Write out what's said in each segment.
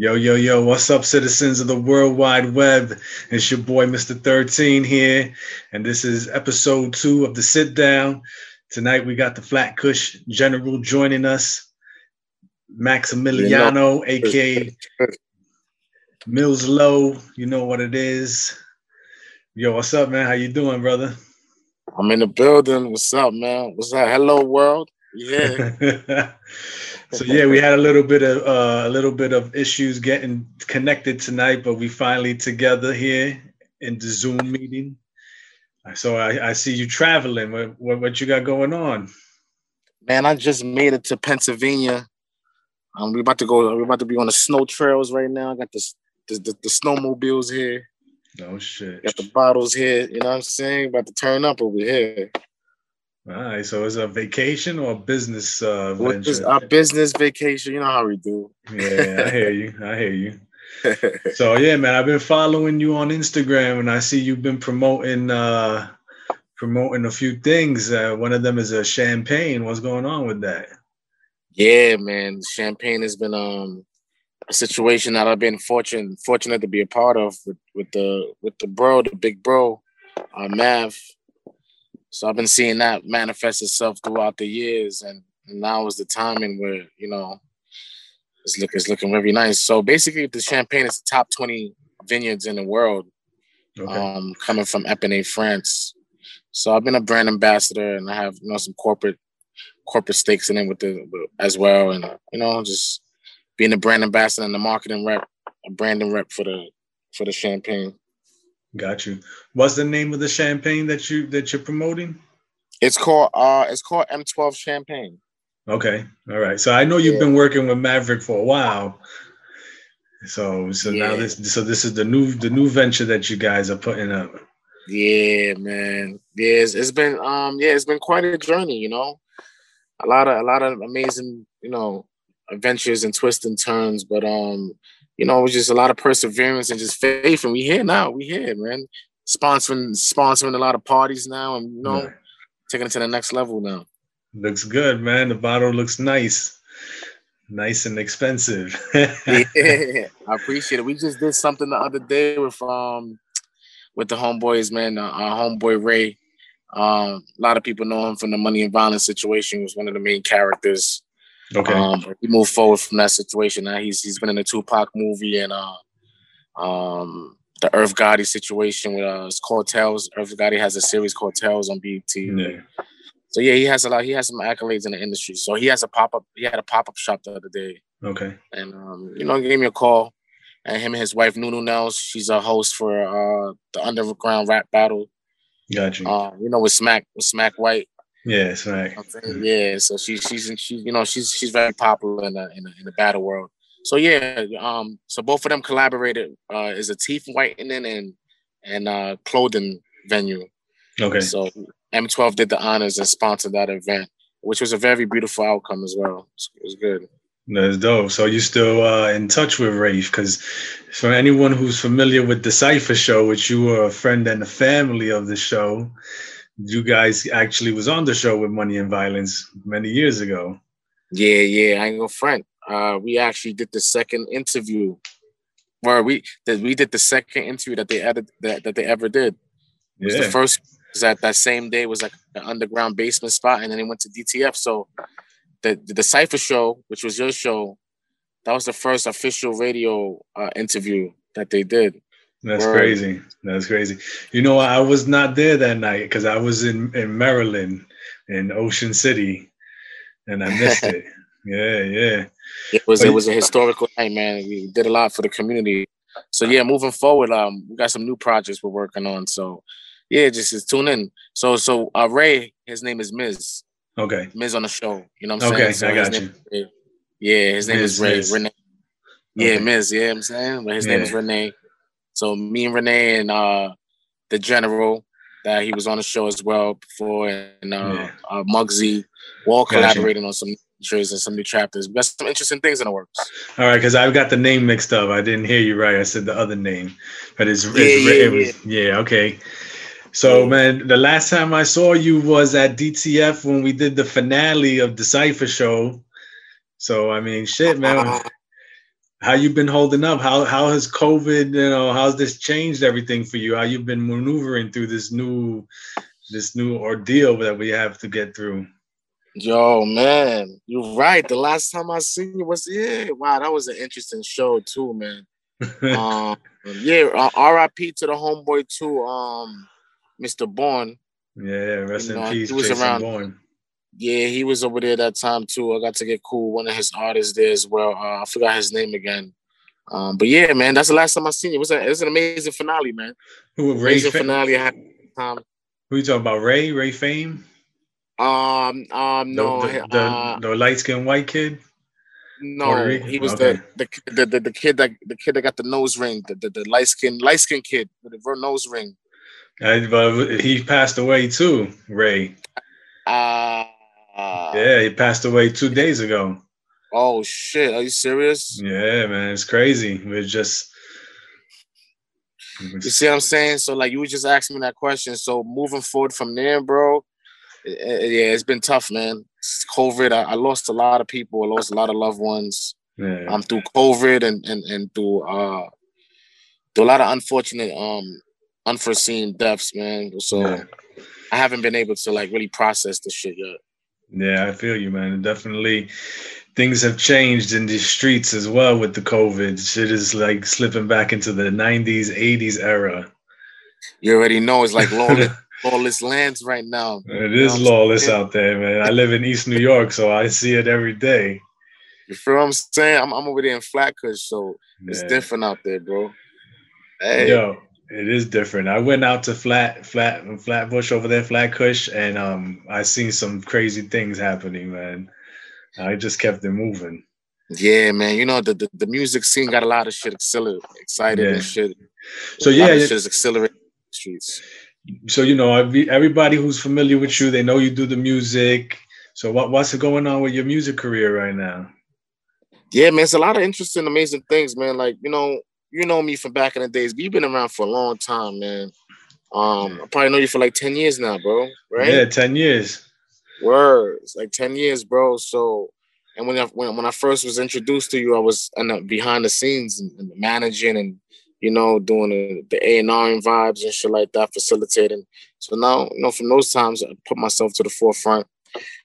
Yo, yo, yo, what's up, citizens of the World Wide Web? It's your boy, Mr. 13 here, and this is episode two of the Sit Down. Tonight we got the Flatcush General joining us, Maxamilliano, aka Mills Low. You know what it is. Yo, what's up, man? How you doing, brother? I'm in the building. What's up, man? What's up? Hello, world. Yeah. so yeah, we had a little bit of uh, a little bit of issues getting connected tonight, but we finally together here in the Zoom meeting. So I, I see you traveling. What, what, what you got going on? Man, I just made it to Pennsylvania. Um, we're about to go. We're about to be on the snow trails right now. I got the the, the, the snowmobiles here. Oh shit! Got the bottles here. You know what I'm saying? About to turn up over here. All right, so it's a vacation or a business uh, venture? A business vacation. You know how we do. Yeah, I hear you. I hear you. so yeah, man, I've been following you on Instagram, and I see you've been promoting uh, promoting a few things. Uh, one of them is a champagne. What's going on with that? Yeah, man, champagne has been um a situation that I've been fortunate fortunate to be a part of with, with the with the bro, the big bro, uh, Mav. So I've been seeing that manifest itself throughout the years, and, now is the timing where you know it's look it's looking very nice. So basically, the champagne is the top twenty vineyards in the world, okay. um, coming from Epernay, France. So I've been a brand ambassador, and I have you know some corporate corporate stakes in it with the as well, and you know just being a brand ambassador and the marketing rep, a branding rep for the for the champagne. Got you. What's the name of the champagne that you that you're promoting? It's called uh it's called M12 Champagne. Okay. All right. So I know you've yeah. been working with Maverick for a while. So so yeah. now this so this is the new the new venture that you guys are putting up. Yeah, man. Yeah, it's, it's been um yeah, it's been quite a journey, you know. A lot of a lot of amazing, you know, adventures and twists and turns, but um you know, it was just a lot of perseverance and just faith. And we here now. We here, man. Sponsoring sponsoring a lot of parties now, and you know, taking it to the next level now. Looks good, man. The bottle looks nice. Nice and expensive. yeah, I appreciate it. We just did something the other day with um with the homeboys, man. Uh, our homeboy Ray. Um, a lot of people know him from the money and violence situation. He was one of the main characters Okay. Um, he moved forward from that situation. Now he's he's been in the Tupac movie and uh, um, the Irv Gotti situation with uh, called Tales. Gotti has a series called Tales on BET. Yeah. So yeah, he has a lot. He has some accolades in the industry. So he has a pop up. He had a pop up shop the other day. Okay. And um, you know, he gave me a call, and him and his wife Nunu Nels. She's a host for uh the Underground Rap Battle. Gotcha. Uh, you know, with Smack with Smack White. Yes, right. Yeah, so she's she's she's you know she's she's very popular in the, in the in the battle world. So yeah, um, so both of them collaborated uh, is a teeth whitening and and uh, clothing venue. Okay. So M12 did the honors and sponsored that event, which was a very beautiful outcome as well. It was good. That's dope. So you still uh, in touch with Rafe? Because for anyone who's familiar with the Cipher Show, which you were a friend and a family of the show, you guys actually was on the show with Money and Violence many years ago. Yeah, yeah, I ain't gonna front. Uh, we actually did the second interview, where we that we did the second interview that they added that, that they ever did. It was yeah. the first was that that same day was like an underground basement spot, and then they went to DTF. So the the, the Cipher show, which was your show, that was the first official radio uh, interview that they did. That's Word. crazy. That's crazy. You know, I was not there that night because I was in, in Maryland, in Ocean City, and I missed it. Yeah, yeah. It was but, it was a historical night, man. We did a lot for the community. So yeah, moving forward, um, we got some new projects we're working on. So yeah, just, just tune in. So so uh, Ray, his name is Miz. Okay. Miz on the show. You know what I'm saying? Okay, so I got you. yeah, his name Miz, is Ray. Miz. Renee. Yeah, okay. Miz. Yeah, I'm saying, but his yeah. name is Renee. So me and Renee and uh, the general that he was on the show as well before, and uh, yeah. uh, Muggsy, we're all collaborating on some features and some new chapters. We got some interesting things in the works. All right, because I've got the name mixed up. I didn't hear you right. I said the other name, but it's, yeah, it's yeah, it was, yeah. yeah, okay. So man, the last time I saw you was at DTF when we did the finale of the Cipher show. So I mean, shit, man. How you been holding up? How how has COVID, you know, how's this changed everything for you? How you've been maneuvering through this new this new ordeal that we have to get through? Yo, man, you're right. The last time I seen you was yeah. Wow, that was an interesting show too, man. um, yeah, uh, R.I.P. to the homeboy too, um, Mr. Bourne. Yeah, rest you in know, peace, Jason around. Bourne. Yeah, he was over there that time too. I got to get cool one of his artists there as well. Uh, I forgot his name again. Um, but yeah, man, that's the last time I seen you. It was, a, it was an amazing finale, man. Who Ray amazing finale I had time. Who you talking about? Ray? Ray Fame? Um, um, no, the, the, uh, the, the light skinned white kid. No, he was okay. the, the, the the kid that the kid that got the nose ring, the the, the light skin light skin kid with the nose ring. Uh, but he passed away too, Ray. Uh, yeah, he passed away two days ago. Oh shit! Are you serious? Yeah, man, it's crazy. We're just. You see what I'm saying? So like you were just asking me that question. So moving forward from there, bro, yeah, it's been tough, man. It's COVID, I, I, lost a lot of people. I lost a lot of loved ones. Yeah. Um, through COVID and and and through uh, through a lot of unfortunate um unforeseen deaths, man. So yeah. I haven't been able to like really process this shit yet. Yeah, I feel you, man. Definitely things have changed in the streets as well with the COVID. Shit is like slipping back into the 90s, 80s era. You already know it's like lawless, lawless lands right now. It is lawless out there, man. I live in East New York, so I see it every day. You feel what I'm saying? I'm, I'm over there in Flatbush, so yeah. it's different out there, bro. Hey. Yo, it is different. I went out to Flat Flat Flatbush over there, Flatbush, and um, I seen some crazy things happening, man. I just kept it moving. Yeah, man. You know the the, the music scene got a lot of shit accelerated, excited yeah. and shit. So yeah, shit is accelerating streets. So you know, everybody who's familiar with you, they know you do the music. So what what's going on with your music career right now? Yeah, man, it's a lot of interesting, amazing things, man. Like you know, you know me from back in the days. but You've been around for a long time, man. Um, I probably know you for like 10 years now, bro. Right? Yeah, 10 years. Words. Like 10 years, bro. So and when I when, when I first was introduced to you, I was in the, behind the scenes and, and managing and you know, doing the, the A and R and vibes and shit like that, facilitating. So now, you know, from those times, I put myself to the forefront.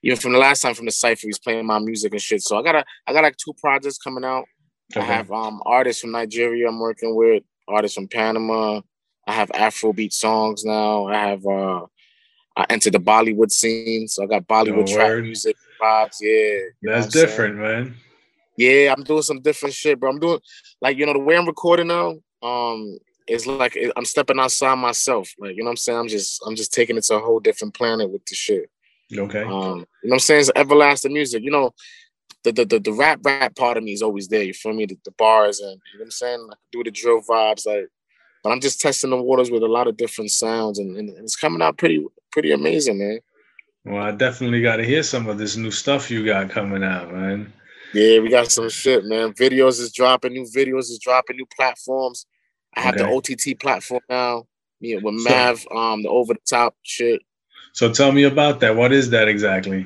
Even from the last time from the cipher, he's playing my music and shit. So I got a, I got like two projects coming out. Okay. I have um artists from Nigeria I'm working with, artists from Panama. I have Afrobeat songs now. I have uh I entered the Bollywood scene, so I got Bollywood oh, trap music vibes. Yeah, that's different, man. Yeah, I'm doing some different shit, bro. I'm doing like you know the way I'm recording now. Um, it's like I'm stepping outside myself. Like you know what I'm saying. I'm just I'm just taking it to a whole different planet with the shit. Okay. Um, you know what I'm saying? It's everlasting music. You know, the, the the, the rap rap part of me is always there. You feel me? The, the bars and you know what I'm saying. I can do the drill vibes, like, but I'm just testing the waters with a lot of different sounds, and, and it's coming out pretty pretty amazing, man. Well, I definitely got to hear some of this new stuff you got coming out, man. Yeah, we got some shit, man. Videos is dropping, new videos is dropping, new platforms. I have okay. the OTT platform now. Yeah, with Mav, um, the over the top shit. So tell me about that. What is that exactly?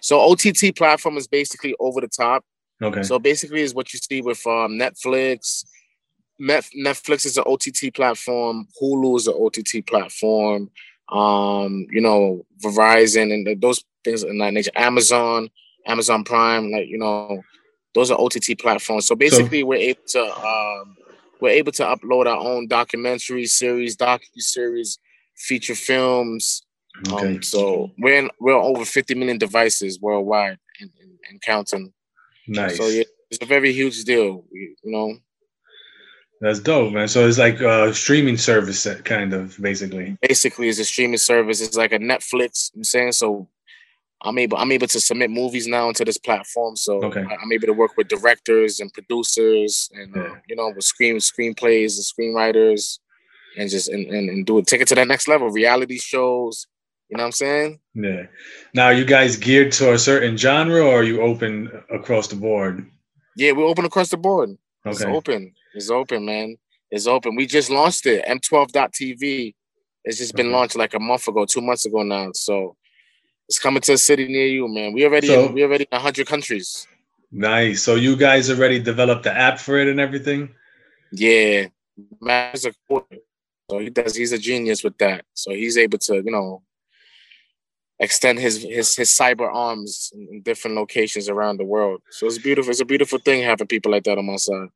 So OTT platform is basically over the top. Okay. So basically is what you see with um, Netflix. Netflix is an OTT platform. Hulu is an OTT platform. Um, you know, Verizon and those things in that nature. Amazon, Amazon Prime, like you know, those are OTT platforms. So basically, so, we're able to um, we're able to upload our own documentary series, docu series, feature films, Okay. Um, so we're in, we're over 50 million devices worldwide and, and, and counting. Nice. So yeah, it's a very huge deal. You, you know. That's dope, man. So it's like a streaming service, kind of basically. Basically, it's a streaming service. It's like a Netflix. I'm saying so. I'm able I'm able to submit movies now into this platform, so okay. I'm able to work with directors and producers, and yeah. uh, you know, with screen screenplays and screenwriters, and just and, and, and do it, take it to that next level. Reality shows, you know what I'm saying? Yeah. Now, you guys geared to a certain genre, or are you open across the board? Yeah, we're open across the board. Okay. It's open. It's open, man. It's open. We just launched it. M12.tv. It's just been okay. launched like a month ago, two months ago now. So it's coming to a city near you, man. We already so, we already in hundred countries. Nice. So you guys already developed the app for it and everything? Yeah. Matt's a so he does he's a genius with that. So he's able to, you know, extend his his his cyber arms in different locations around the world. So it's beautiful. It's a beautiful thing having people like that on my side.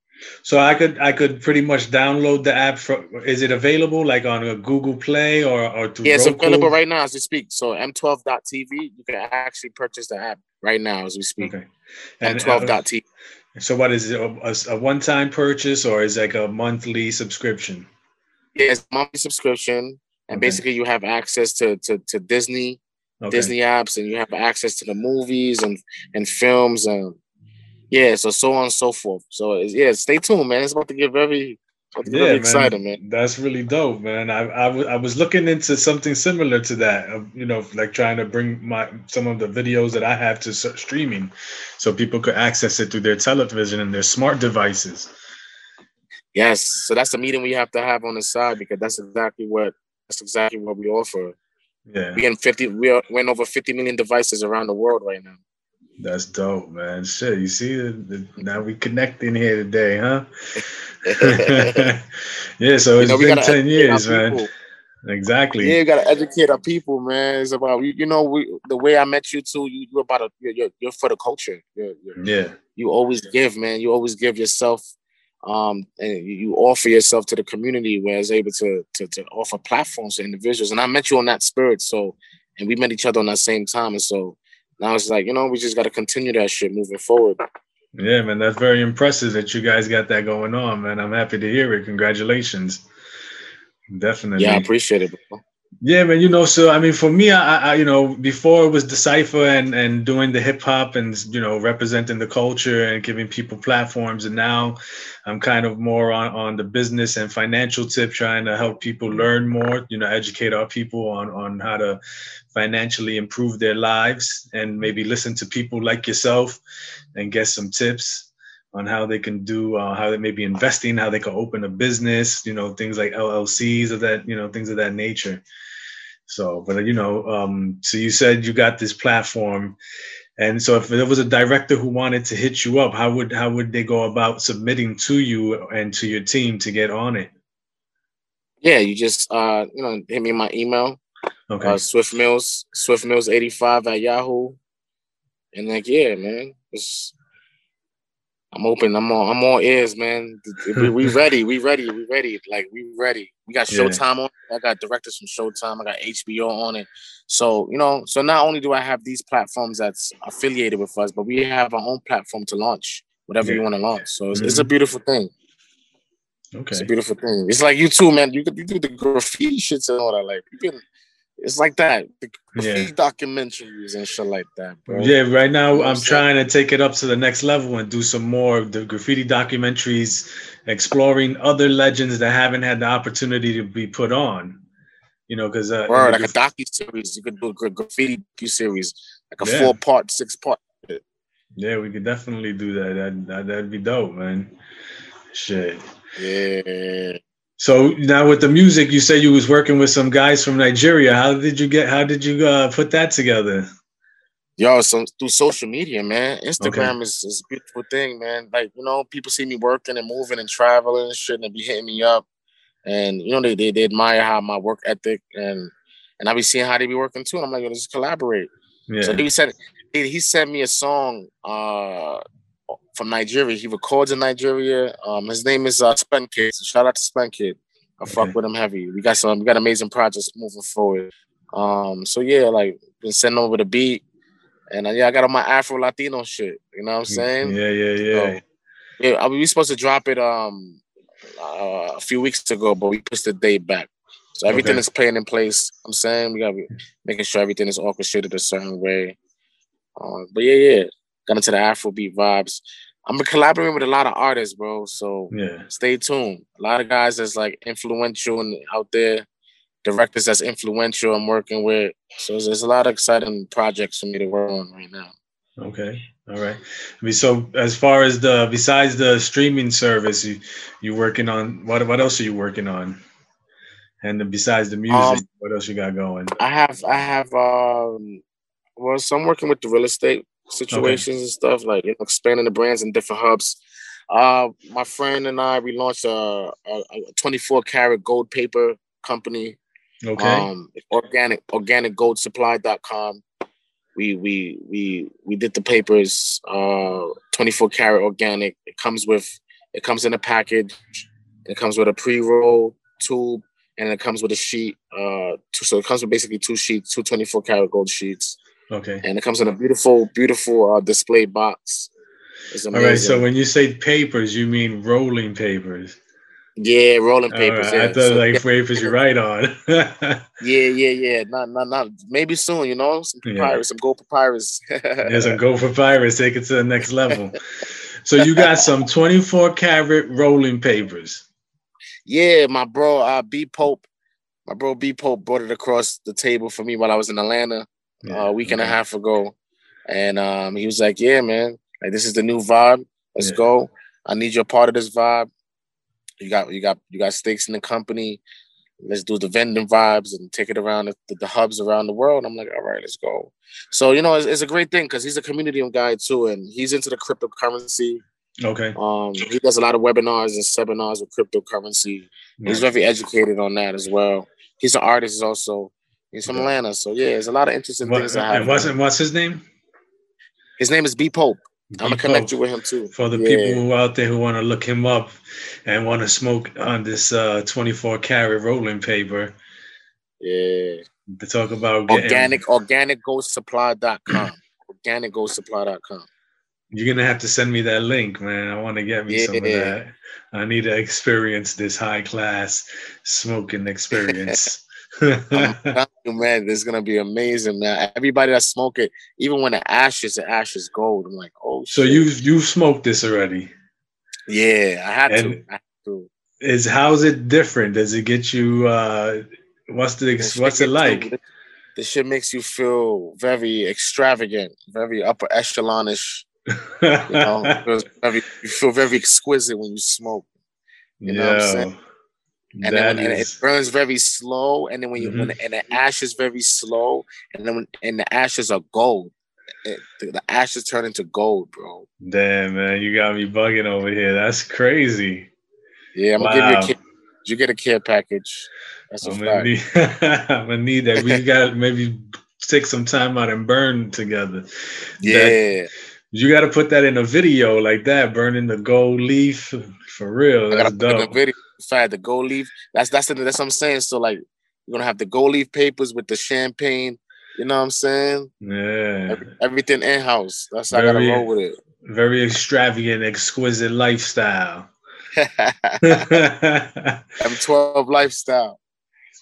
So I could I could pretty much download the app. For, is it available like on a Google Play or or through Yeah, it's Roku? available right now as we speak. So M12.tv, you can actually purchase the app right now as we speak. Okay. And M12.tv. Uh, so what is it? A, a one-time purchase or is it like a monthly subscription? Yeah, it's monthly subscription, and okay. basically you have access to to, to Disney, okay. Disney apps, and you have access to the movies and and films and yeah, so so on and so forth. So yeah, stay tuned, man. It's about to get very yeah, man. exciting, man. That's really dope, man. I, I, w- I was I was looking into something similar to that, uh, you know, like trying to bring my some of the videos that I have to streaming, so people could access it through their television and their smart devices. Yes, so that's the meeting we have to have on the side because that's exactly what that's exactly what we offer. Yeah, we in fifty, we are we're in over fifty million devices around the world right now. That's dope, man. Shit, you see, now we connecting here today, huh? yeah, so it's you know, been ten years, man. Exactly. Yeah, you gotta educate our people, man. It's about you know we, the way I met you too. You you about a, you're, you're, you're for the culture. You're, you're, yeah. You always give, man. You always give yourself, um, and you offer yourself to the community where it's able to, to to offer platforms to individuals. And I met you on that spirit, so and we met each other on that same time, and so now it's like you know we just got to continue that shit moving forward. Yeah, man, that's very impressive that you guys got that going on, man. I'm happy to hear it. Congratulations. Definitely. Yeah, I appreciate it. Bro. Yeah, man. You know, so I mean, for me, I, I you know, before it was the Cipher and and doing the hip hop and you know representing the culture and giving people platforms, and now I'm kind of more on on the business and financial tip, trying to help people learn more. You know, educate our people on on how to financially improve their lives, and maybe listen to people like yourself and get some tips on how they can do uh, how they may be investing how they can open a business you know things like llcs of that you know things of that nature so, but you know, um, so you said you got this platform, and so if there was a director who wanted to hit you up, how would how would they go about submitting to you and to your team to get on it? Yeah, you just uh, you know, hit me my email. Okay. Uh, Swift Mills, Swift Mills eighty five at Yahoo, and like, yeah, man, it's I'm open. I'm all I'm all ears, man. We, we ready. We ready. We ready. Like we ready. We got Showtime yeah. on. I got directors from Showtime. I got HBO on it. So you know, so not only do I have these platforms that's affiliated with us, but we have our own platform to launch whatever yeah. you want to launch. So it's, mm-hmm. it's, a mm-hmm. beautiful thing. Okay, it's a beautiful thing. It's like you too, man. You could you do the graffiti shits and all that. Like you can it's like that. The yeah. documentaries and shit like that, bro. Yeah, right now you know I'm trying to take it up to the next level and do some more of the graffiti documentaries, exploring other legends that haven't had the opportunity to be put on. You know, because uh, like a docu series, you could do a graffiti series, like a yeah. four part, six part. Yeah, we could definitely do that. That, that that'd be dope, man. Shit. Yeah. So now with the music, you said you was working with some guys from Nigeria. How did you get? How did you uh, put that together? Yo, so through social media, man. Instagram okay. is, is a beautiful thing, man. Like you know, people see me working and moving and traveling and shit, and be hitting me up, and you know they, they they admire how my work ethic and and I be seeing how they be working too. And I'm like, let's collaborate. Yeah. So he said he sent me a song uh from Nigeria. He records in Nigeria. Um, his name is uh, Spend Kid. So shout out to Spend Kid. I okay. fuck with him heavy. We got some. We got amazing projects moving forward. Um, so yeah, like been sending over the beat, and uh, yeah, I got on my Afro Latino shit. You know what I'm saying? Yeah, yeah, yeah. So, yeah, I mean, we supposed to drop it um uh, a few weeks ago, but we pushed the date back. So everything okay. is playing in place. I'm saying we gotta be making sure everything is orchestrated a certain way. Uh, but yeah, yeah, got into the Afrobeat vibes. I'm collaborating with a lot of artists, bro. So yeah, stay tuned. A lot of guys that's like influential and out there, directors that's influential. I'm working with. So there's a lot of exciting projects for me to work on right now. Okay. All right. I mean, so as far as the besides the streaming service, you you working on what? What else are you working on? And besides the music, um, what else you got going? I have I have um well, so I'm working with the real estate situations okay. and stuff, like you know, expanding the brands in different hubs. Uh, my friend and I, we launched a, a, a 24 karat gold paper company. Okay. Um, organic, organicgoldsupply.com. We, we, we, we did the papers, uh, 24 karat organic. It comes with, it comes in a package. It comes with a pre-roll tube and it comes with a sheet. Uh, two, so it comes with basically two sheets, two 24 karat gold sheets. Okay. And it comes in a beautiful, beautiful uh, display box. All right. So when you say papers, you mean rolling papers? Yeah, rolling papers. Right. Yeah. I thought so, like yeah. papers you write on. yeah, yeah, yeah. Not, not, not. Maybe soon. You know, some papyrus, yeah. some gold papyrus. yeah, some gold papyrus. Take it to the next level. so you got some twenty-four karat rolling papers. Yeah, my bro, uh, B Pope, my bro B Pope brought it across the table for me while I was in Atlanta yeah, uh, a week and a half ago, and um, he was like, "Yeah, man, like this is the new vibe. Let's yeah. go. I need you a part of this vibe. You got you got you got stakes in the company. Let's do the vending vibes and take it around the, the hubs around the world. I'm like, all right, let's go. So you know, it's, it's a great thing because he's a community guy too, and he's into the cryptocurrency. Okay. Um, he does a lot of webinars and seminars with cryptocurrency. He's very educated on that as well. He's an artist also. He's from Atlanta, so yeah, there's a lot of interesting what, things. And what's what's his name? His name is B Pope. I'm gonna connect you with him too. For the yeah. people who out there who want to look him up and want to smoke on this uh, 24 karat rolling paper. Yeah. To talk about getting, organic organicgoldsupply.com. organicgoldsupply.com. You're gonna have to send me that link, man. I want to get me yeah. some of that. I need to experience this high class smoking experience. I'm man, this is gonna be amazing, man. Everybody that smoke it, even when the ashes, the ashes gold. I'm like, oh. So you you smoked this already? Yeah, I had and to. I had to. Is how's it different? Does it get you? uh What's the what's it like? this shit makes you feel very extravagant, very upper echelonish. you know, very, you feel very exquisite when you smoke. You know what I'm saying? And then when, is... it burns very slow, and then when you mm-hmm. when the, and the ash is very slow, and then when, and the ashes are gold. It, the, the, ashes turn into gold, bro. Damn, man, you got me bugging over here. That's crazy. Yeah, I'm gonna give you a kid. You get a care package? That's I'm gonna, need, I'm gonna need that. We got maybe take some time out and burn together. Yeah. That, you got to put that in a video like that, burning the gold leaf for real. That's I gotta dope. put in a video fact, the gold leaf. That's that's the, that's what I'm saying. So like, you're gonna have the gold leaf papers with the champagne. You know what I'm saying? Yeah. Every, everything in house. That's how very, I gotta roll with it. Very extravagant, exquisite lifestyle. M12 lifestyle.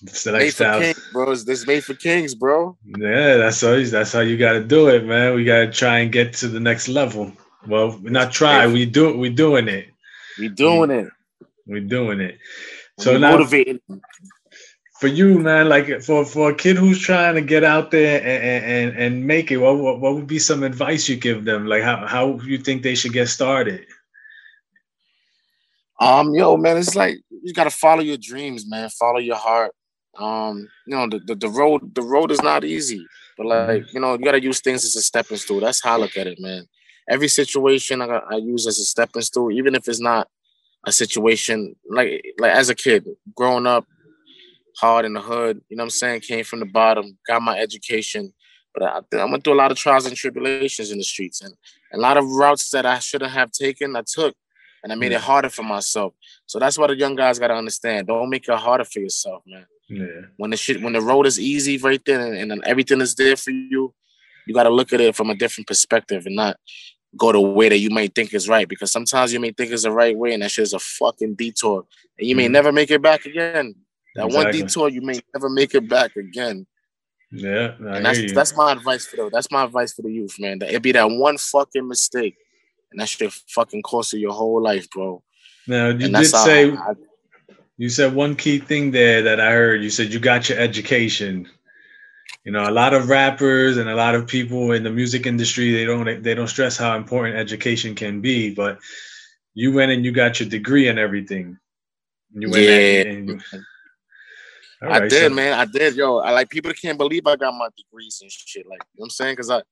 It's the lifestyle. Made for kings, bro. This made for kings, bro. Yeah, that's how you, that's how you gotta do it, man. We gotta try and get to the next level. Well, not try, we do it, we doing it. We doing we, it. We're doing it. So now, motivating. For you, man, like for, for a kid who's trying to get out there and, and, and make it, what, what, what would be some advice you give them? Like how, how you think they should get started? Um, yo, man, it's like you gotta follow your dreams, man. Follow your heart. Um, you know, the, the, the road the road is not easy, but mm-hmm. like you know, you gotta use things as a stepping stool. That's how I look at it, man. Every situation I, I use as a stepping stool, even if it's not a situation like like as a kid growing up hard in the hood you know what i'm saying came from the bottom got my education but I, I went through a lot of trials and tribulations in the streets and a lot of routes that i shouldn't have taken i took and i made it harder for myself so that's what the young guys got to understand don't make it harder for yourself man yeah. when the shit when the road is easy right there and, and everything is there for you you got to look at it from a different perspective and not go the way that you might think is right because sometimes you may think is the right way and that shit is a fucking detour and you may mm never make it back again. That exactly. one detour you may never make it back again. Yeah, I and that's that's my advice for the that's my advice for the youth, man. That it be that one fucking mistake, and that shit fucking cost you your whole life, bro. Now you and did say I, you said one key thing there that I heard. You said you got your education you know, a lot of rappers and a lot of people in the music industry they don't they don't stress how important education can be, but you went and you got your degree and everything. You went yeah. And I did, so. man. I did, yo. I like people can't believe I got my degrees and shit. Like, you know what I'm saying? Because I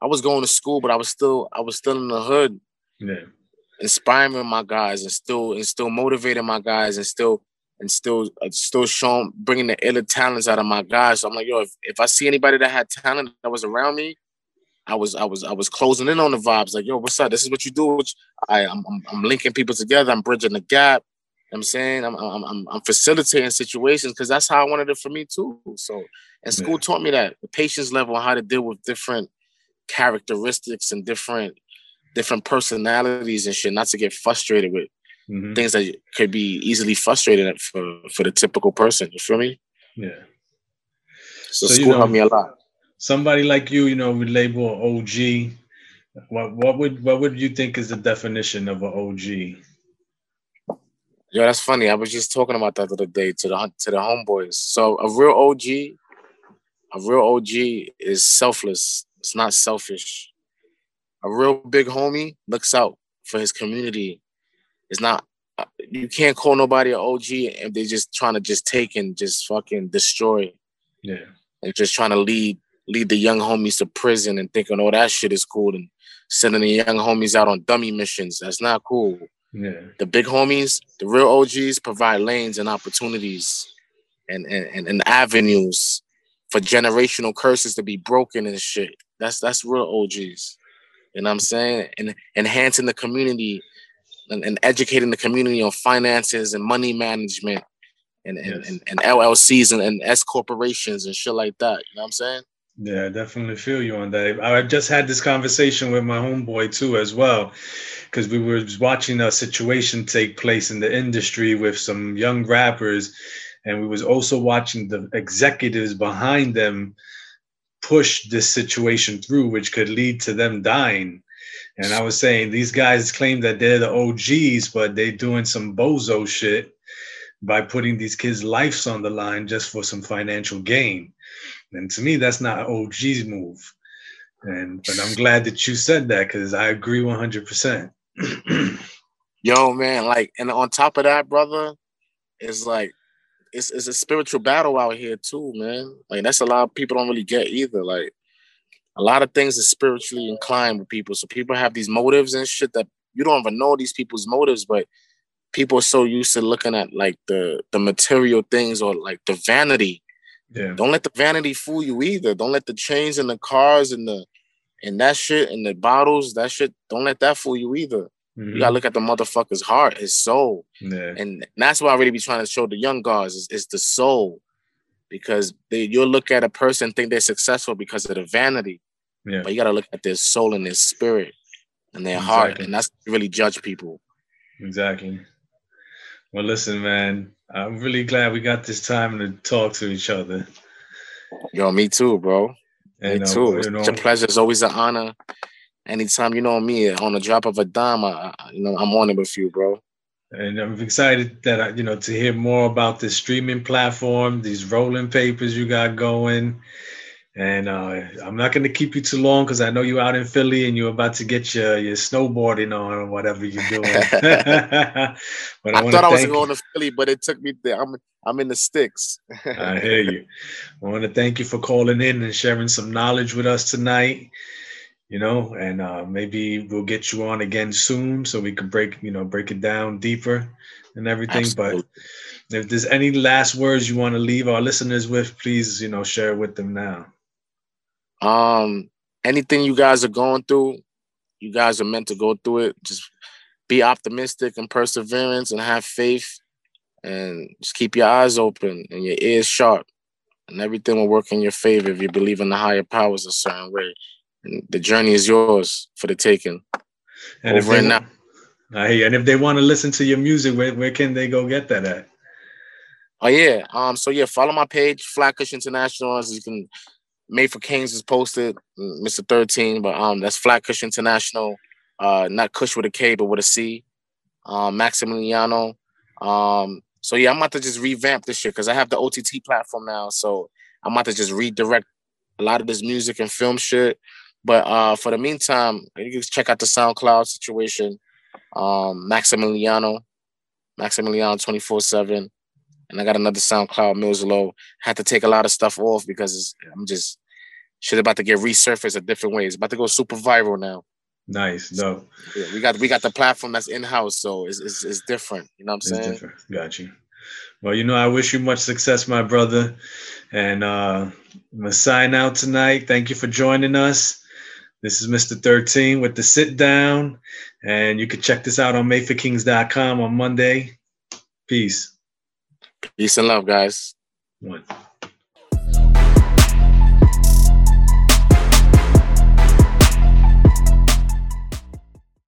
I was going to school, but I was still I was still in the hood. Yeah. Inspiring my guys and still and still motivating my guys and still and still uh, still showing bringing the iller talents out of my guys. So I'm like, yo, if, if I see anybody that had talent that was around me, I was I was I was closing in on the vibes. Like, yo, what's up? This is what you do. I I'm I'm, I'm linking people together. I'm bridging the gap. I'm saying I'm I'm I'm, I'm facilitating situations because that's how I wanted it for me too. So, and school yeah. taught me that the patience level, how to deal with different characteristics and different different personalities and shit, not to get frustrated with mm-hmm. things that could be easily frustrated for for the typical person. You feel me? Yeah. So, so school you know, helped me a lot. Somebody like you, you know, we label OG. What what would what would you think is the definition of an OG? Yo, that's funny. I was just talking about that the other day to the to the homeboys. So a real OG, a real OG is selfless. It's not selfish. A real big homie looks out for his community. It's not. Uh, you can't call nobody an OG if they're just trying to just take and just fucking destroy. Yeah. And just trying to lead lead the young homies to prison and thinking, oh, that shit is cool, and sending the young homies out on dummy missions. That's not cool. Yeah. The big homies, the real OGs, provide lanes and opportunities and, and, and avenues for generational curses to be broken and shit. That's that's real OGs. You know what I'm saying? And enhancing the community and, and educating the community on finances and money management and, and, yes. and, and, LLCs and, and S corporations and shit like that. You know what I'm saying? Yeah, I definitely feel you on that. I just had this conversation with my homeboy too, as well, because we were watching a situation take place in the industry with some young rappers, and we was also watching the executives behind them push this situation through, which could lead to them dying. And I was saying these guys claim that they're the OGs, but they're doing some bozo shit by putting these kids' lives on the line just for some financial gain. And to me, that's not OG's move. And but I'm glad that you said that because I agree 100. percent Yo, man, like, and on top of that, brother, it's like it's it's a spiritual battle out here too, man. Like that's a lot of people don't really get either. Like a lot of things are spiritually inclined with people. So people have these motives and shit that you don't even know these people's motives, but people are so used to looking at like the the material things or like the vanity yeah. Don't let the vanity fool you either. Don't let the chains and the cars and the and that shit and the bottles, that shit, don't let that fool you either. Mm-hmm. You gotta look at the motherfucker's heart, his soul. Yeah. And that's why I really be trying to show the young guys is, is the soul. Because they you'll look at a person think they're successful because of the vanity. Yeah. But you gotta look at their soul and their spirit and their exactly. heart. And that's really judge people. Exactly. Well, listen, man, I'm really glad we got this time to talk to each other. Yo, me too, bro. And, me uh, too. It's know, a pleasure. It's always an honor. Anytime you know me, on the drop of a dime, I, you know I'm on it with you, bro. And I'm excited that I, you know to hear more about this streaming platform, these rolling papers you got going, and uh, I'm not going to keep you too long because I know you're out in Philly and you're about to get your, your snowboarding on or whatever you're doing. but I, I thought I was going to Philly, but it took me there. I'm I'm in the sticks. I hear you. I want to thank you for calling in and sharing some knowledge with us tonight. You know, and uh, maybe we'll get you on again soon so we can break you know break it down deeper and everything. Absolutely. But if there's any last words you want to leave our listeners with, please you know share with them now. Um, anything you guys are going through, you guys are meant to go through it. Just be optimistic and perseverance and have faith and just keep your eyes open and your ears sharp and everything will work in your favor if you believe in the higher powers a certain way. And the journey is yours for the taking. And Over if they, now. and if they want to listen to your music, where, where can they go get that at? Oh yeah. Um, so yeah, follow my page, Flatcush International, as you can Made for Kings is posted, Mr. 13, but um that's Flatcush International. Uh not Kush with a K, but with a C. Um Maxamilliano. Um so yeah, I'm about to just revamp this shit because I have the OTT platform now. So I'm about to just redirect a lot of this music and film shit. But uh for the meantime, you can check out the SoundCloud situation. Um Maxamilliano, Maxamilliano 24-7 and I got another SoundCloud Mills Low. Had to take a lot of stuff off because I'm just shit about to get resurfaced a different way. It's about to go super viral now. Nice, no. Yeah, we got we got the platform that's in house, so it's, it's, it's different. You know what I'm saying? It's different. Got you. Well, you know, I wish you much success, my brother. And uh, I'm gonna sign out tonight. Thank you for joining us. This is Mr. 13 with the sit down. And you can check this out on madeforkings.com on Monday. Peace. Peace and love, guys. One.